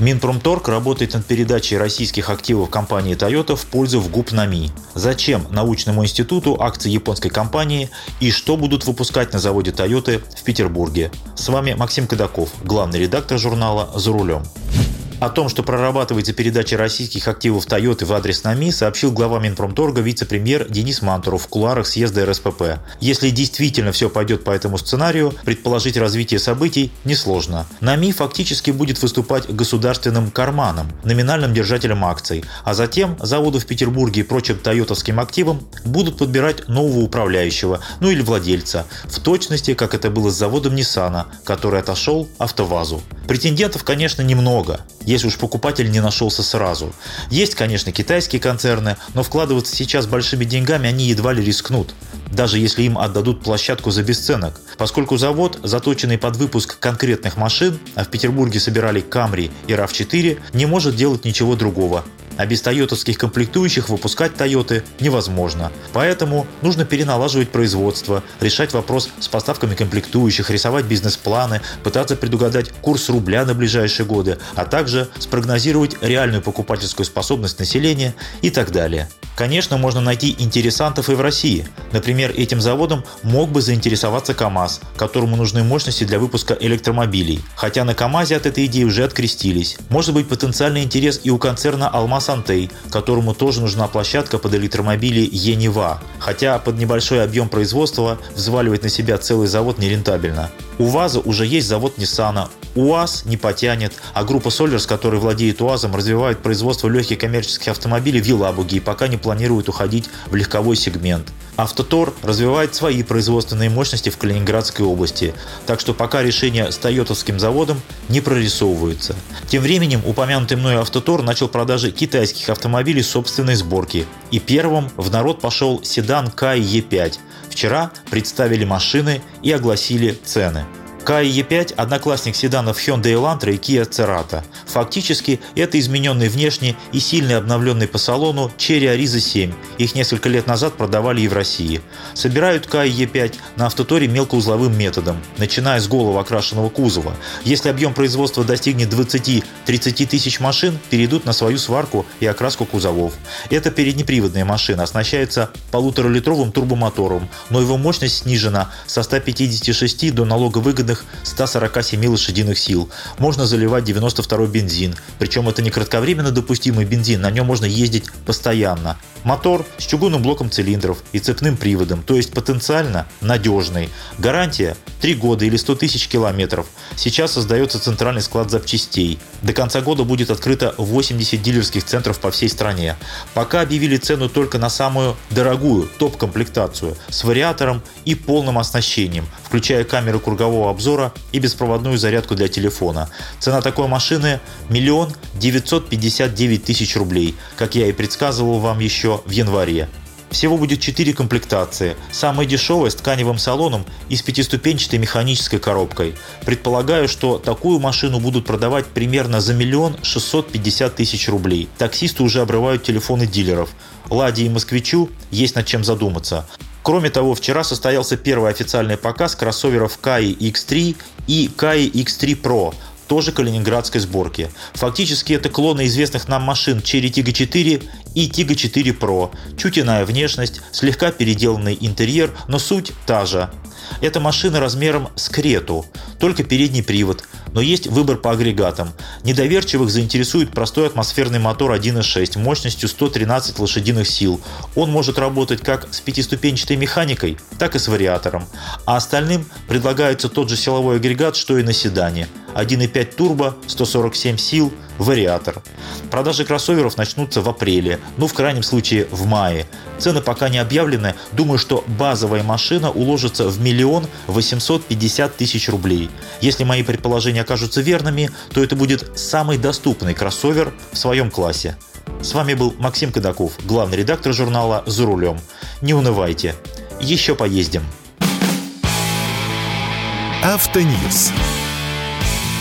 Минпромторг работает над передачей российских активов компании Toyota в пользу в ГУП НАМИ. Зачем научному институту акции японской компании и что будут выпускать на заводе Toyota в Петербурге? С вами Максим Кадаков, главный редактор журнала «За рулем». О том, что прорабатывается передача российских активов Toyota в адрес НАМИ, сообщил глава Минпромторга вице-премьер Денис Мантуров в куларах съезда РСПП. Если действительно все пойдет по этому сценарию, предположить развитие событий несложно. НАМИ фактически будет выступать государственным карманом, номинальным держателем акций, а затем заводу в Петербурге и прочим тойотовским активам будут подбирать нового управляющего, ну или владельца, в точности, как это было с заводом Nissan, который отошел АвтоВАЗу. Претендентов, конечно, немного если уж покупатель не нашелся сразу. Есть, конечно, китайские концерны, но вкладываться сейчас большими деньгами они едва ли рискнут, даже если им отдадут площадку за бесценок, поскольку завод, заточенный под выпуск конкретных машин, а в Петербурге собирали Camry и RAV4, не может делать ничего другого, а без тойотовских комплектующих выпускать Тойоты невозможно. Поэтому нужно переналаживать производство, решать вопрос с поставками комплектующих, рисовать бизнес-планы, пытаться предугадать курс рубля на ближайшие годы, а также спрогнозировать реальную покупательскую способность населения и так далее. Конечно, можно найти интересантов и в России. Например, этим заводом мог бы заинтересоваться КАМАЗ, которому нужны мощности для выпуска электромобилей. Хотя на КАМАЗе от этой идеи уже открестились. Может быть потенциальный интерес и у концерна «Алмаз Антей», которому тоже нужна площадка под электромобили «Енива». Хотя под небольшой объем производства взваливать на себя целый завод нерентабельно. У ВАЗа уже есть завод Ниссана, УАЗ не потянет, а группа Solers, которая владеет УАЗом, развивает производство легких коммерческих автомобилей в Елабуге и пока не планирует уходить в легковой сегмент. Автотор развивает свои производственные мощности в Калининградской области, так что пока решение с Тойотовским заводом не прорисовывается. Тем временем упомянутый мной Автотор начал продажи китайских автомобилей собственной сборки, и первым в народ пошел седан Кай Е5. Вчера представили машины и огласили цены. Кай E5 – одноклассник седанов Hyundai Elantra и Kia Cerato. Фактически, это измененный внешне и сильно обновленный по салону Cherry Ariza 7. Их несколько лет назад продавали и в России. Собирают Кай E5 на автоторе мелкоузловым методом, начиная с голого окрашенного кузова. Если объем производства достигнет 20-30 тысяч машин, перейдут на свою сварку и окраску кузовов. Это переднеприводная машина, оснащается полуторалитровым турбомотором, но его мощность снижена со 156 до налоговыгодных мощных 147 лошадиных сил. Можно заливать 92 бензин. Причем это не кратковременно допустимый бензин, на нем можно ездить постоянно. Мотор с чугунным блоком цилиндров и цепным приводом, то есть потенциально надежный. Гарантия 3 года или 100 тысяч километров. Сейчас создается центральный склад запчастей. До конца года будет открыто 80 дилерских центров по всей стране. Пока объявили цену только на самую дорогую топ-комплектацию с вариатором и полным оснащением, включая камеру кругового обзора и беспроводную зарядку для телефона. Цена такой машины – миллион девятьсот пятьдесят девять тысяч рублей, как я и предсказывал вам еще в январе. Всего будет 4 комплектации. Самая дешевая с тканевым салоном и с пятиступенчатой механической коробкой. Предполагаю, что такую машину будут продавать примерно за миллион шестьсот пятьдесят тысяч рублей. Таксисты уже обрывают телефоны дилеров. Ладе и Москвичу есть над чем задуматься. Кроме того, вчера состоялся первый официальный показ кроссоверов Kai X3 и Kai X3 Pro, тоже калининградской сборки. Фактически это клоны известных нам машин Cherry Tiggo 4 и Tiggo 4 Pro. Чуть иная внешность, слегка переделанный интерьер, но суть та же. Это машина размером с Крету, только передний привод, но есть выбор по агрегатам. Недоверчивых заинтересует простой атмосферный мотор 1.6 мощностью 113 лошадиных сил. Он может работать как с пятиступенчатой механикой, так и с вариатором. А остальным предлагается тот же силовой агрегат, что и на седане. 1.5 турбо, 147 сил, вариатор. Продажи кроссоверов начнутся в апреле, ну в крайнем случае в мае. Цены пока не объявлены, думаю, что базовая машина уложится в миллион восемьсот пятьдесят тысяч рублей. Если мои предположения окажутся верными, то это будет самый доступный кроссовер в своем классе. С вами был Максим Кадаков, главный редактор журнала «За рулем». Не унывайте. Еще поездим. Автоньюз.